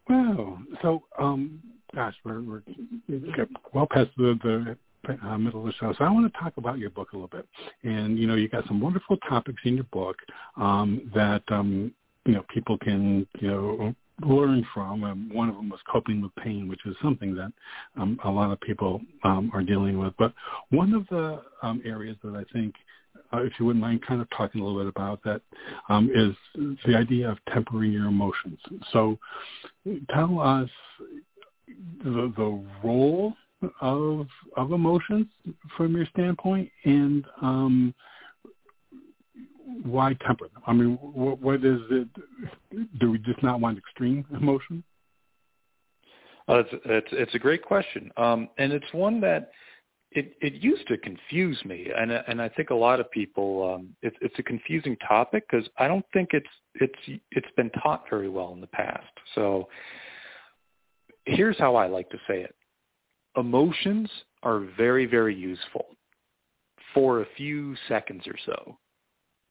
Wow. So, um, gosh, we're we're well past the the uh, middle of the show. So I want to talk about your book a little bit. And you know, you got some wonderful topics in your book um, that um, you know people can you know learn from. Um, one of them was coping with pain, which is something that um, a lot of people um, are dealing with. But one of the um, areas that I think, uh, if you wouldn't mind kind of talking a little bit about that, um, is the idea of tempering your emotions. So tell us the, the role of of emotions from your standpoint and um, why temper them? I mean, what, what is it? Do we just not want extreme emotion? Uh, it's, it's it's a great question, um, and it's one that it it used to confuse me, and and I think a lot of people um, it's it's a confusing topic because I don't think it's it's it's been taught very well in the past. So here's how I like to say it: emotions are very very useful for a few seconds or so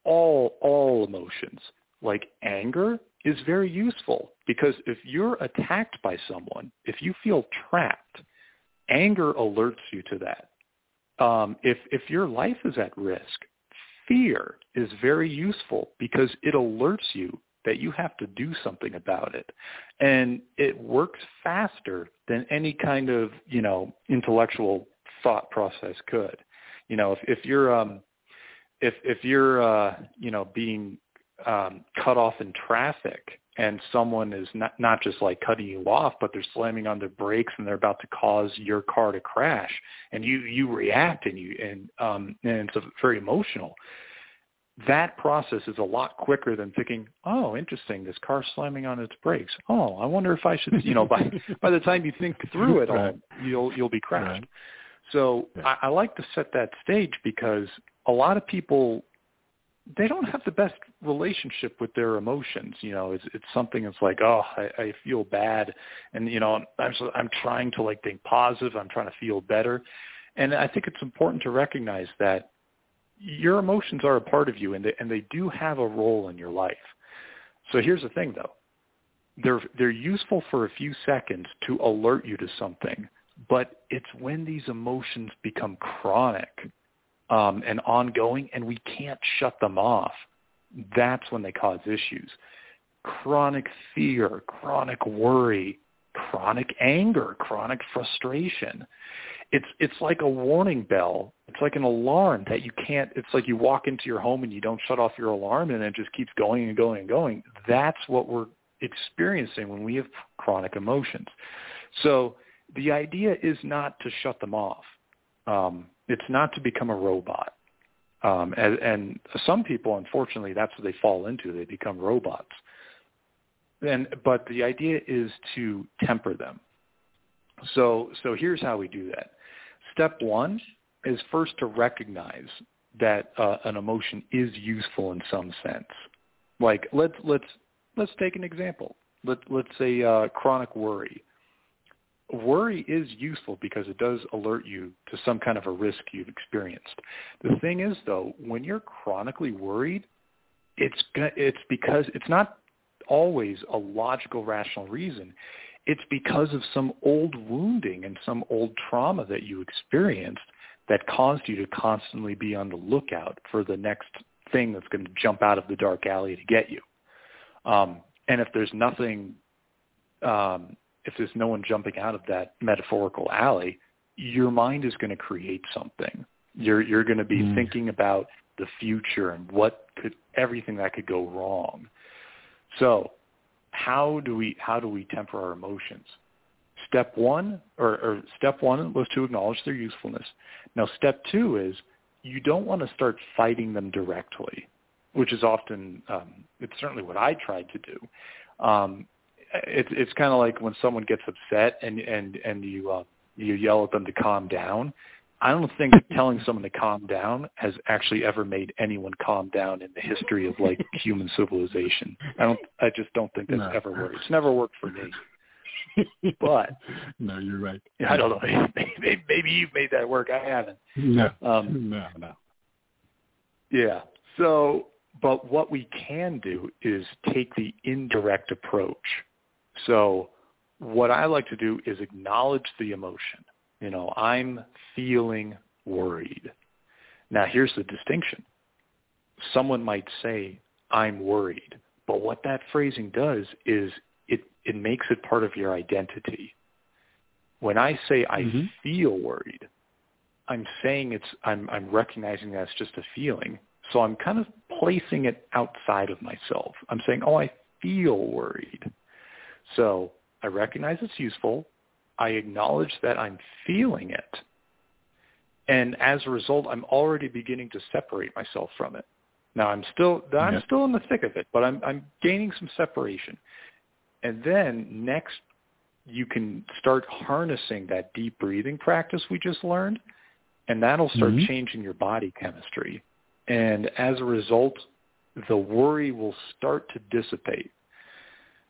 all all emotions like anger is very useful because if you're attacked by someone, if you feel trapped, anger alerts you to that. Um, if if your life is at risk, fear is very useful because it alerts you that you have to do something about it, and it works faster than any kind of you know intellectual thought process could. You know, if if you're um, if if you're uh, you know being um, cut off in traffic and someone is not not just like cutting you off, but they're slamming on their brakes and they're about to cause your car to crash, and you you react and you and um, and it's a, very emotional. That process is a lot quicker than thinking, oh, interesting, this car's slamming on its brakes. Oh, I wonder if I should, you know, by by the time you think through it all, you'll you'll be crashed. Right. So yeah. I, I like to set that stage because a lot of people they don't have the best relationship with their emotions. You know, it's it's something that's like, oh, I, I feel bad, and you know, I'm I'm trying to like think positive. I'm trying to feel better, and I think it's important to recognize that your emotions are a part of you, and they and they do have a role in your life. So here's the thing, though, they're they're useful for a few seconds to alert you to something, but it's when these emotions become chronic um, and ongoing, and we can't shut them off. That's when they cause issues. Chronic fear, chronic worry, chronic anger, chronic frustration. It's it's like a warning bell. It's like an alarm that you can't. It's like you walk into your home and you don't shut off your alarm, and it just keeps going and going and going. That's what we're experiencing when we have chronic emotions. So the idea is not to shut them off. Um, it's not to become a robot. Um, and, and some people, unfortunately, that's what they fall into. They become robots. And but the idea is to temper them. So so here's how we do that. Step one is first to recognize that uh, an emotion is useful in some sense. Like let's let's let's take an example. Let let's say uh, chronic worry worry is useful because it does alert you to some kind of a risk you've experienced. The thing is, though, when you're chronically worried, it's it's because it's not always a logical, rational reason. It's because of some old wounding and some old trauma that you experienced that caused you to constantly be on the lookout for the next thing that's going to jump out of the dark alley to get you. Um, and if there's nothing um, if there's no one jumping out of that metaphorical alley, your mind is going to create something. You're you're going to be mm. thinking about the future and what could everything that could go wrong. So, how do we how do we temper our emotions? Step one, or, or step one was to acknowledge their usefulness. Now, step two is you don't want to start fighting them directly, which is often um, it's certainly what I tried to do. Um, it's it's kind of like when someone gets upset and and and you uh, you yell at them to calm down. I don't think telling someone to calm down has actually ever made anyone calm down in the history of like human civilization. I don't. I just don't think that's no. ever worked. It's never worked for me. But no, you're right. I don't know. Maybe, maybe you've made that work. I haven't. No. Um, no. No. Yeah. So, but what we can do is take the indirect approach so what I like to do is acknowledge the emotion. You know, I'm feeling worried. Now here's the distinction. Someone might say, I'm worried. But what that phrasing does is it, it makes it part of your identity. When I say I mm-hmm. feel worried, I'm saying it's I'm I'm recognizing that's just a feeling. So I'm kind of placing it outside of myself. I'm saying, "Oh, I feel worried." So I recognize it's useful. I acknowledge that I'm feeling it. And as a result, I'm already beginning to separate myself from it. Now I'm still I'm yeah. still in the thick of it, but I'm I'm gaining some separation. And then next you can start harnessing that deep breathing practice we just learned, and that'll start mm-hmm. changing your body chemistry. And as a result, the worry will start to dissipate.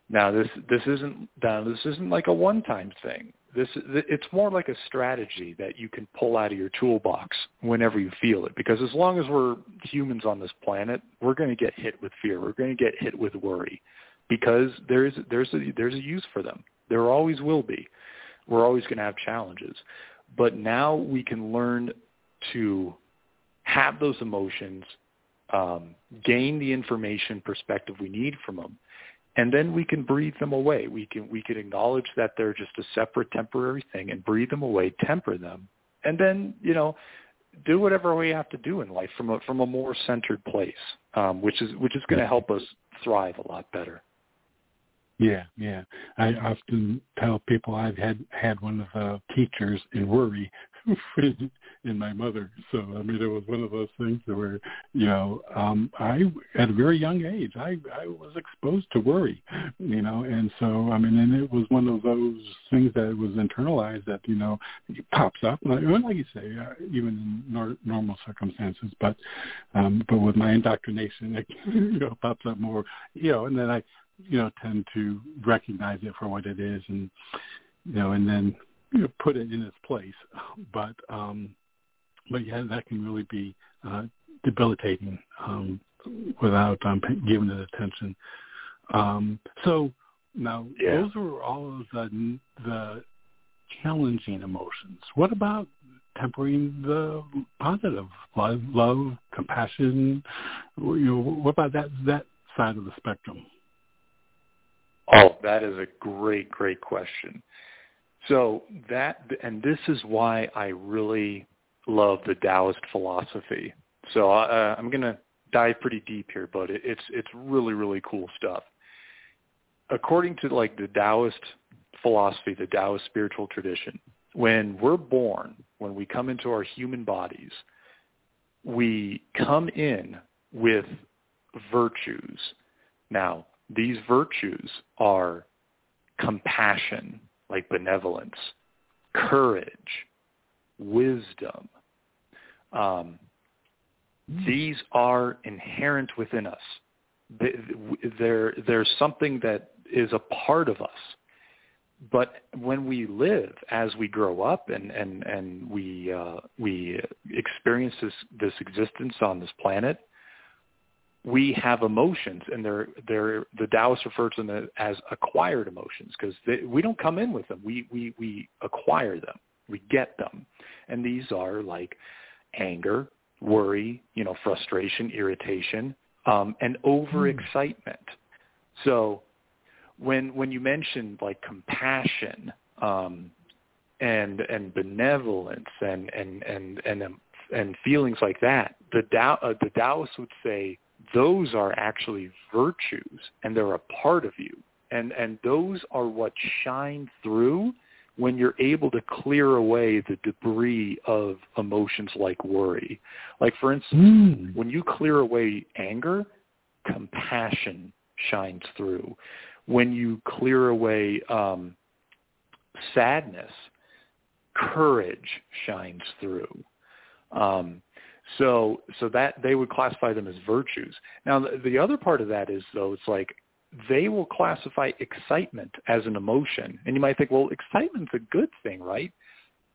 Now this this isn't now this isn't like a one time thing. This it's more like a strategy that you can pull out of your toolbox whenever you feel it. Because as long as we're humans on this planet, we're going to get hit with fear. We're going to get hit with worry, because there's there's a there's a use for them. There always will be. We're always going to have challenges, but now we can learn to have those emotions, um, gain the information perspective we need from them, and then we can breathe them away. We can we can acknowledge that they're just a separate temporary thing and breathe them away, temper them, and then you know do whatever we have to do in life from a from a more centered place, um, which is which is going to help us thrive a lot better. Yeah, yeah. I often tell people I've had had one of the teachers in worry in my mother. So I mean, it was one of those things where you know, um, I at a very young age, I I was exposed to worry, you know, and so I mean, and it was one of those things that was internalized that you know pops up, like, like you say, uh, even in nor- normal circumstances, but um, but with my indoctrination, it you know pops up more, you know, and then I you know tend to recognize it for what it is, and you know, and then put it in its place. But um, but yeah, that can really be uh, debilitating um, without um, giving it attention. Um, so now yeah. those are all of the the challenging emotions. What about tempering the positive love, love, compassion? You know, what about that that side of the spectrum? Oh, that is a great, great question. So that, and this is why I really love the Taoist philosophy. So uh, I'm going to dive pretty deep here, but it, it's it's really really cool stuff. According to like the Taoist philosophy, the Taoist spiritual tradition, when we're born, when we come into our human bodies, we come in with virtues. Now, these virtues are compassion, like benevolence, courage, wisdom. Um, these are inherent within us. There, there's something that is a part of us. But when we live, as we grow up and and and we uh, we experience this this existence on this planet, we have emotions, and they're they're the Taoists refer to them as acquired emotions because we don't come in with them. We we we acquire them. We get them, and these are like anger, worry, you know, frustration, irritation, um, and overexcitement. Mm. So when when you mentioned like compassion um, and and benevolence and and and and um, and feelings like that, the Tao, uh, the Taoists would say those are actually virtues and they're a part of you. And, and those are what shine through when you're able to clear away the debris of emotions like worry. Like for instance, mm. when you clear away anger, compassion shines through. When you clear away um, sadness, courage shines through. Um, so so that they would classify them as virtues. Now the, the other part of that is though it's like they will classify excitement as an emotion, and you might think, well, excitement's a good thing, right?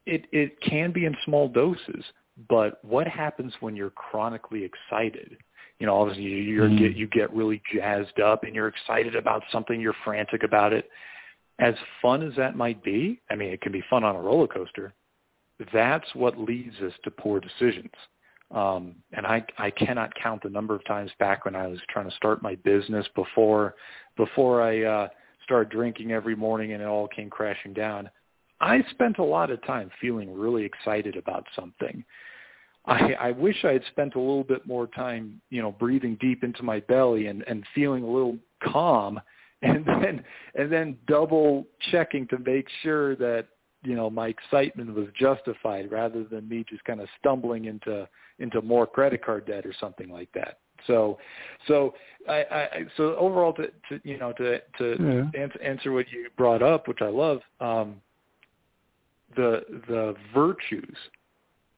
It it can be in small doses, but what happens when you're chronically excited? You know, obviously you mm. get you get really jazzed up and you're excited about something, you're frantic about it. As fun as that might be, I mean, it can be fun on a roller coaster. That's what leads us to poor decisions. Um, and I, I cannot count the number of times back when I was trying to start my business before, before I uh, started drinking every morning and it all came crashing down. I spent a lot of time feeling really excited about something. I, I wish I had spent a little bit more time, you know, breathing deep into my belly and, and feeling a little calm and then and then double checking to make sure that you know my excitement was justified rather than me just kind of stumbling into into more credit card debt or something like that. So so i i so overall to, to you know to to yeah. answer, answer what you brought up which i love um the the virtues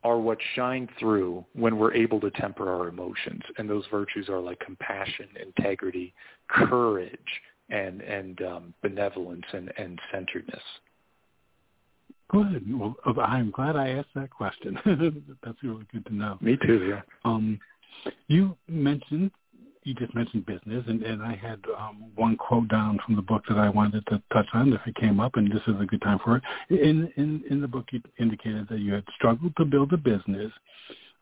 are what shine through when we're able to temper our emotions. And those virtues are like compassion integrity courage and and um benevolence and and centeredness Good. Well, I'm glad I asked that question. That's really good to know. Me too. Yeah. Um, you mentioned you just mentioned business, and, and I had um, one quote down from the book that I wanted to touch on if it came up, and this is a good time for it. In in in the book, you indicated that you had struggled to build a business,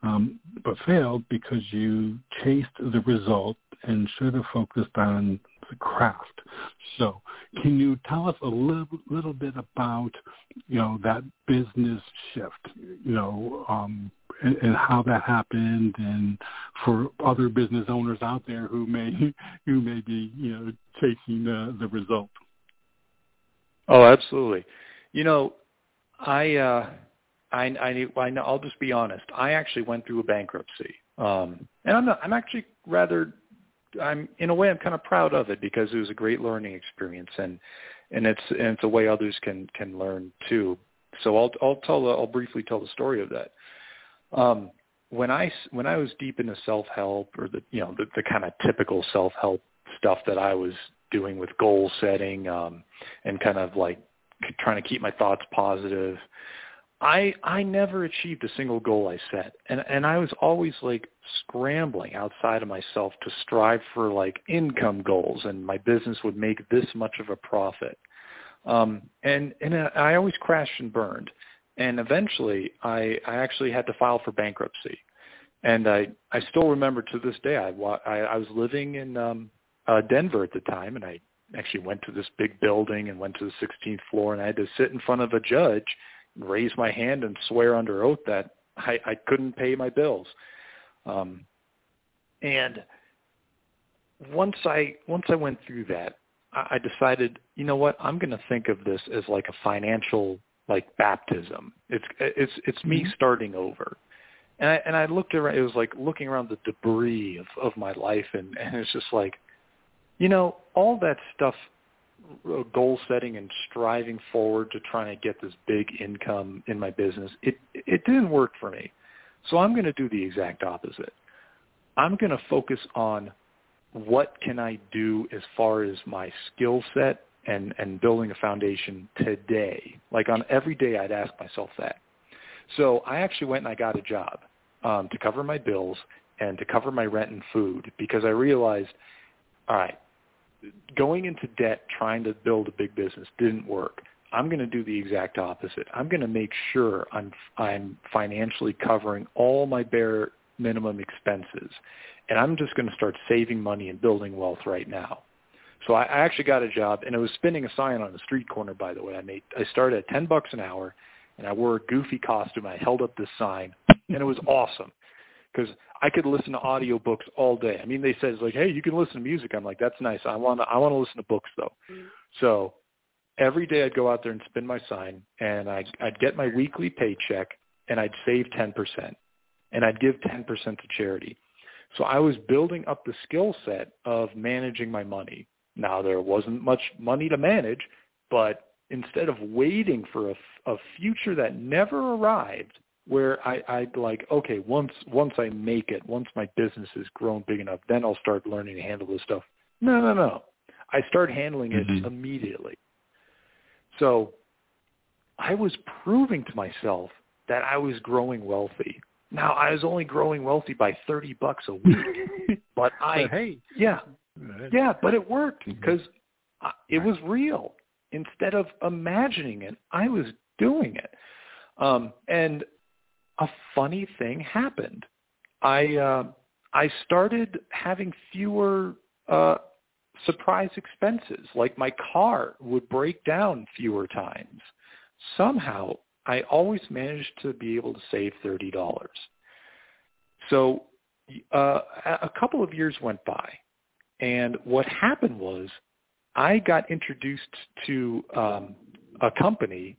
um, but failed because you chased the result and should have focused on the craft. So, can you tell us a little, little bit about, you know, that business shift, you know, um, and, and how that happened, and for other business owners out there who may who may be, you know, chasing the the result. Oh, absolutely. You know, I. uh I, I, I I'll just be honest. I actually went through a bankruptcy, um, and I'm not, I'm actually rather I'm in a way I'm kind of proud of it because it was a great learning experience and and it's and it's a way others can can learn too. So I'll I'll tell I'll briefly tell the story of that. Um, when I when I was deep into self help or the you know the, the kind of typical self help stuff that I was doing with goal setting um, and kind of like trying to keep my thoughts positive I I never achieved a single goal I set, and and I was always like scrambling outside of myself to strive for like income goals, and my business would make this much of a profit, um, and and I always crashed and burned, and eventually I I actually had to file for bankruptcy, and I I still remember to this day I I, I was living in um, uh, Denver at the time, and I actually went to this big building and went to the 16th floor, and I had to sit in front of a judge, raise my hand, and swear under oath that I, I couldn't pay my bills. Um, and once I once I went through that, I I decided, you know what, I'm going to think of this as like a financial like baptism. It's it's it's me mm-hmm. starting over. And I and I looked around it was like looking around the debris of of my life and and it's just like you know, all that stuff goal setting and striving forward to trying to get this big income in my business, it it didn't work for me. So I'm going to do the exact opposite. I'm going to focus on what can I do as far as my skill set and, and building a foundation today? Like on every day I'd ask myself that. So I actually went and I got a job um, to cover my bills and to cover my rent and food because I realized, all right, going into debt trying to build a big business didn't work. I'm going to do the exact opposite. I'm going to make sure I'm I'm financially covering all my bare minimum expenses and I'm just going to start saving money and building wealth right now. So I, I actually got a job, and it was spinning a sign on the street corner. By the way, I made I started at ten bucks an hour, and I wore a goofy costume. I held up this sign, and it was awesome because I could listen to audiobooks all day. I mean, they said it's like, hey, you can listen to music. I'm like, that's nice. I want to I want to listen to books though. Mm-hmm. So every day I'd go out there and spin my sign, and I'd, I'd get my weekly paycheck, and I'd save ten percent, and I'd give ten percent to charity. So I was building up the skill set of managing my money. Now there wasn't much money to manage, but instead of waiting for a, a future that never arrived, where I, I'd like, okay, once once I make it, once my business has grown big enough, then I'll start learning to handle this stuff. No, no, no. I start handling it mm-hmm. immediately. So I was proving to myself that I was growing wealthy. Now I was only growing wealthy by thirty bucks a week, but I but hey yeah yeah but it worked because mm-hmm. it was real. Instead of imagining it, I was doing it. Um, and a funny thing happened. I uh, I started having fewer uh, surprise expenses, like my car would break down fewer times. Somehow I always managed to be able to save $30. So uh, a couple of years went by, and what happened was I got introduced to um, a company,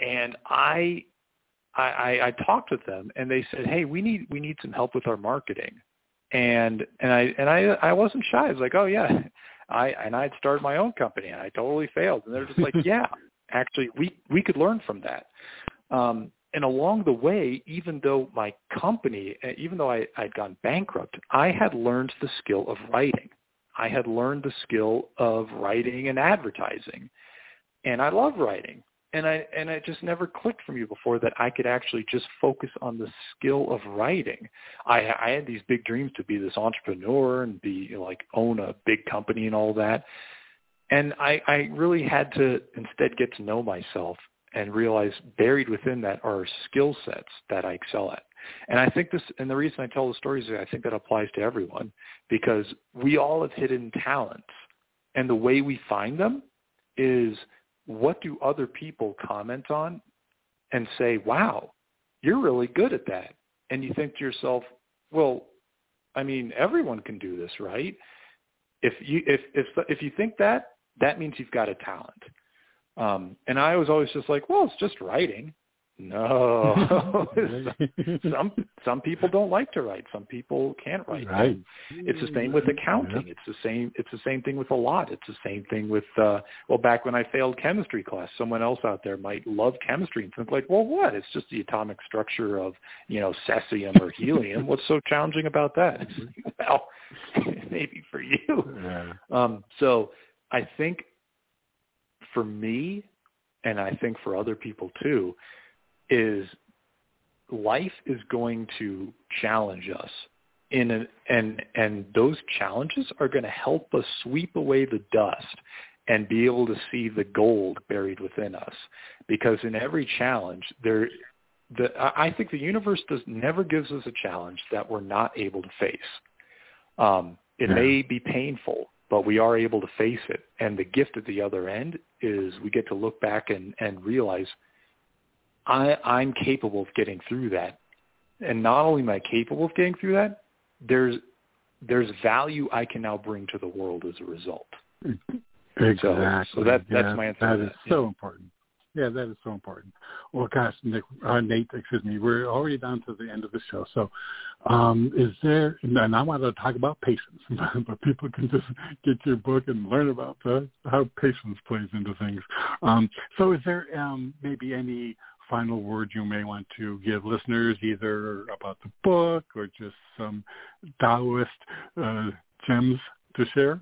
and I, I I I talked with them, and they said, "Hey, we need we need some help with our marketing," and and I and I I wasn't shy. I was like, "Oh yeah," I and I'd started my own company, and I totally failed, and they're just like, "Yeah." actually we we could learn from that. Um, and along the way, even though my company, uh, even though I, I'd gone bankrupt, I had learned the skill of writing. I had learned the skill of writing and advertising, and I love writing. And I and it just never clicked for me before that I could actually just focus on the skill of writing. I, I had these big dreams to be this entrepreneur and be you know, like own a big company and all that. And I, I really had to instead get to know myself and realize buried within that are skill sets that I excel at. And I think this, and the reason I tell the stories is I think that applies to everyone because we all have hidden talents. And the way we find them is what do other people comment on and say, wow, you're really good at that. And you think to yourself, well, I mean, everyone can do this, right? If you if if if you think that, that means you've got a talent. Um, and I was always just like, well, it's just writing. No, some some people don't like to write. Some people can't write. Right. It's the same with accounting. It's the same. It's the same thing with a lot. It's the same thing with uh, well, back when I failed chemistry class, someone else out there might love chemistry and think like, well, what? It's just the atomic structure of you know cesium or helium. What's so challenging about that? well, maybe for you. Yeah. Um, so I think for me, and I think for other people too, is life is going to challenge us in an, and and those challenges are going to help us sweep away the dust and be able to see the gold buried within us because in every challenge there the I think the universe does never gives us a challenge that we're not able to face. Um, it yeah. may be painful, but we are able to face it. And the gift at the other end is we get to look back and, and realize I, I'm capable of getting through that. And not only am I capable of getting through that, there's there's value I can now bring to the world as a result. Exactly. So, so that yeah, that's my answer. That is that. so important. Yeah, that is so important. Well, gosh, Nick, uh, Nate, excuse me, we're already down to the end of the show. So, um, is there? And I want to talk about patience, but people can just get your book and learn about the, how patience plays into things. Um, so, is there um, maybe any final word you may want to give listeners, either about the book or just some Taoist uh, gems to share?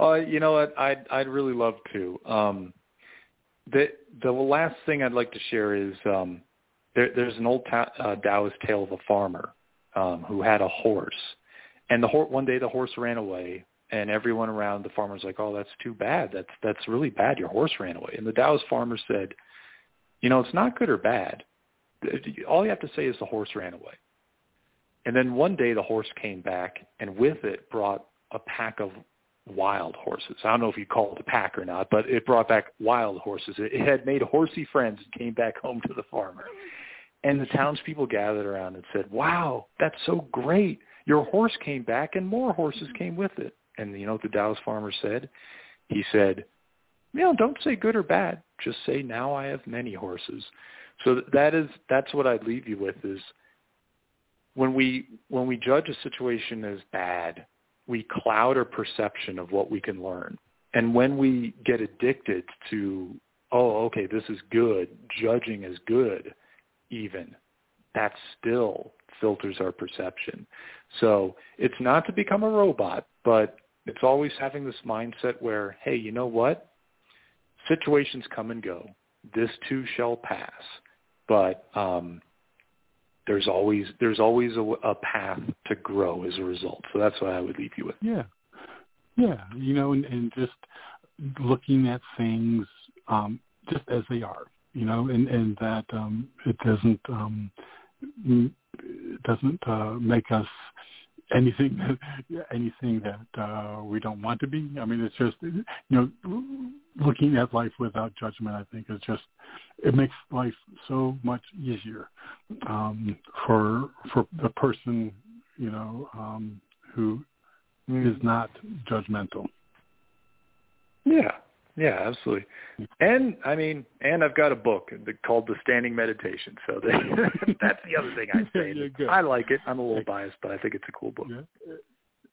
Uh, you know what? I'd I'd really love to. Um, the the last thing I'd like to share is um, there, there's an old ta- uh, Taoist tale of a farmer um, who had a horse, and the one day the horse ran away, and everyone around the farmer's like, "Oh, that's too bad. That's that's really bad. Your horse ran away." And the Taoist farmer said, "You know, it's not good or bad. All you have to say is the horse ran away." And then one day the horse came back, and with it brought a pack of wild horses. I don't know if you call it a pack or not, but it brought back wild horses. It, had made horsey friends and came back home to the farmer. And the townspeople gathered around and said, wow, that's so great. Your horse came back and more horses came with it. And you know what the Taoist farmer said? He said, you know, don't say good or bad. Just say, now I have many horses. So that is, that's what I'd leave you with is when we, when we judge a situation as bad, we cloud our perception of what we can learn. And when we get addicted to, oh, okay, this is good, judging is good, even, that still filters our perception. So it's not to become a robot, but it's always having this mindset where, hey, you know what? Situations come and go. This too shall pass. But um, there's always there's always a, a path to grow as a result. So that's what I would leave you with. Yeah, yeah, you know, and, and just looking at things um, just as they are, you know, and and that um, it doesn't um, it doesn't uh, make us anything that anything that uh, we don't want to be. I mean, it's just you know looking at life without judgment. I think is just it makes life so much easier um, for for the person you know um, who is not judgmental. Yeah, yeah, absolutely. And I mean, and I've got a book called The Standing Meditation. So that's the other thing I say. yeah, I like it. I'm a little biased, but I think it's a cool book. Yeah.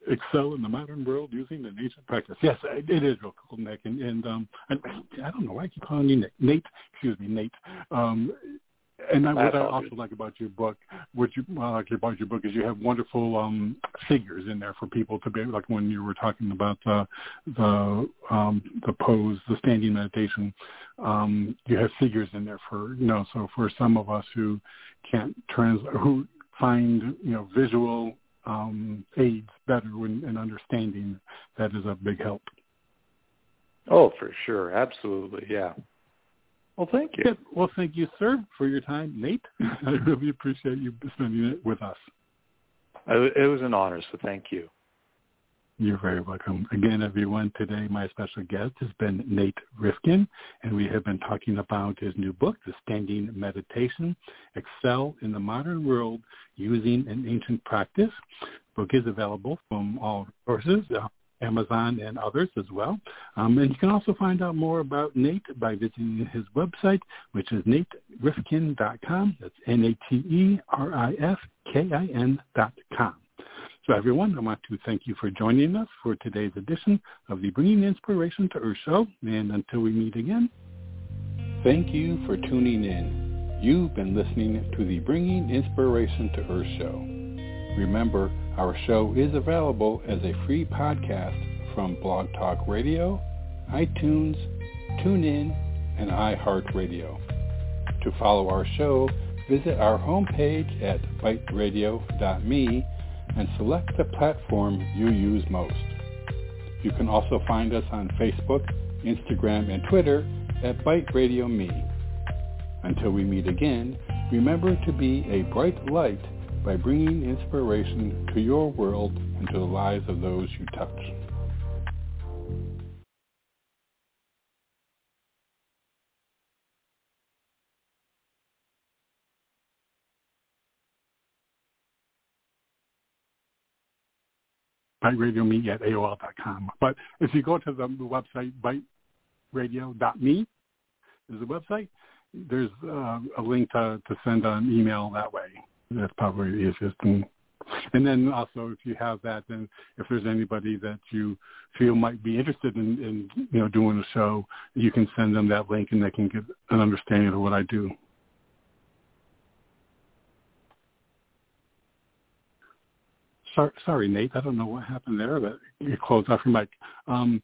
Excel in the modern world using the ancient practice. Yes, it is real cool, Nick. And, and um, and I don't know why I keep calling you Nick. Nate, excuse me, Nate. Um, and I, what I also like about your book, what you well, like about your book is you have wonderful um, figures in there for people to be like when you were talking about the the um, the pose, the standing meditation. Um, you have figures in there for you know, so for some of us who can't trans who find you know visual um, aids better in, in understanding, that is a big help. Oh, for sure, absolutely, yeah. Well, thank you. Well, thank you, sir, for your time, Nate. I really appreciate you spending it with us. It was an honor, so thank you. You're very welcome. Again, everyone, today my special guest has been Nate Rifkin, and we have been talking about his new book, The Standing Meditation, Excel in the Modern World Using an Ancient Practice. The book is available from all sources, uh, Amazon, and others as well. Um, and you can also find out more about Nate by visiting his website, which is naterifkin.com. That's N-A-T-E-R-I-F-K-I-N dot com. So everyone, I want to thank you for joining us for today's edition of the Bringing Inspiration to Earth show. And until we meet again, thank you for tuning in. You've been listening to the Bringing Inspiration to Earth show. Remember, our show is available as a free podcast from Blog Talk Radio, iTunes, TuneIn, and iHeartRadio. To follow our show, visit our homepage at biteradio.me and select the platform you use most. You can also find us on Facebook, Instagram, and Twitter at BITE Radio Me. Until we meet again, remember to be a bright light by bringing inspiration to your world and to the lives of those you touch. biteradiome at AOL.com. But if you go to the, website, biteradio.me is the website, there's uh, a link to, to send an email that way. That's probably the easiest. And, and then also, if you have that, then if there's anybody that you feel might be interested in, in you know doing a show, you can send them that link, and they can get an understanding of what I do. Sorry, sorry, Nate. I don't know what happened there, but you closed off your mic. Um,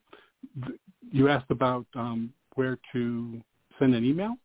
you asked about um, where to send an email.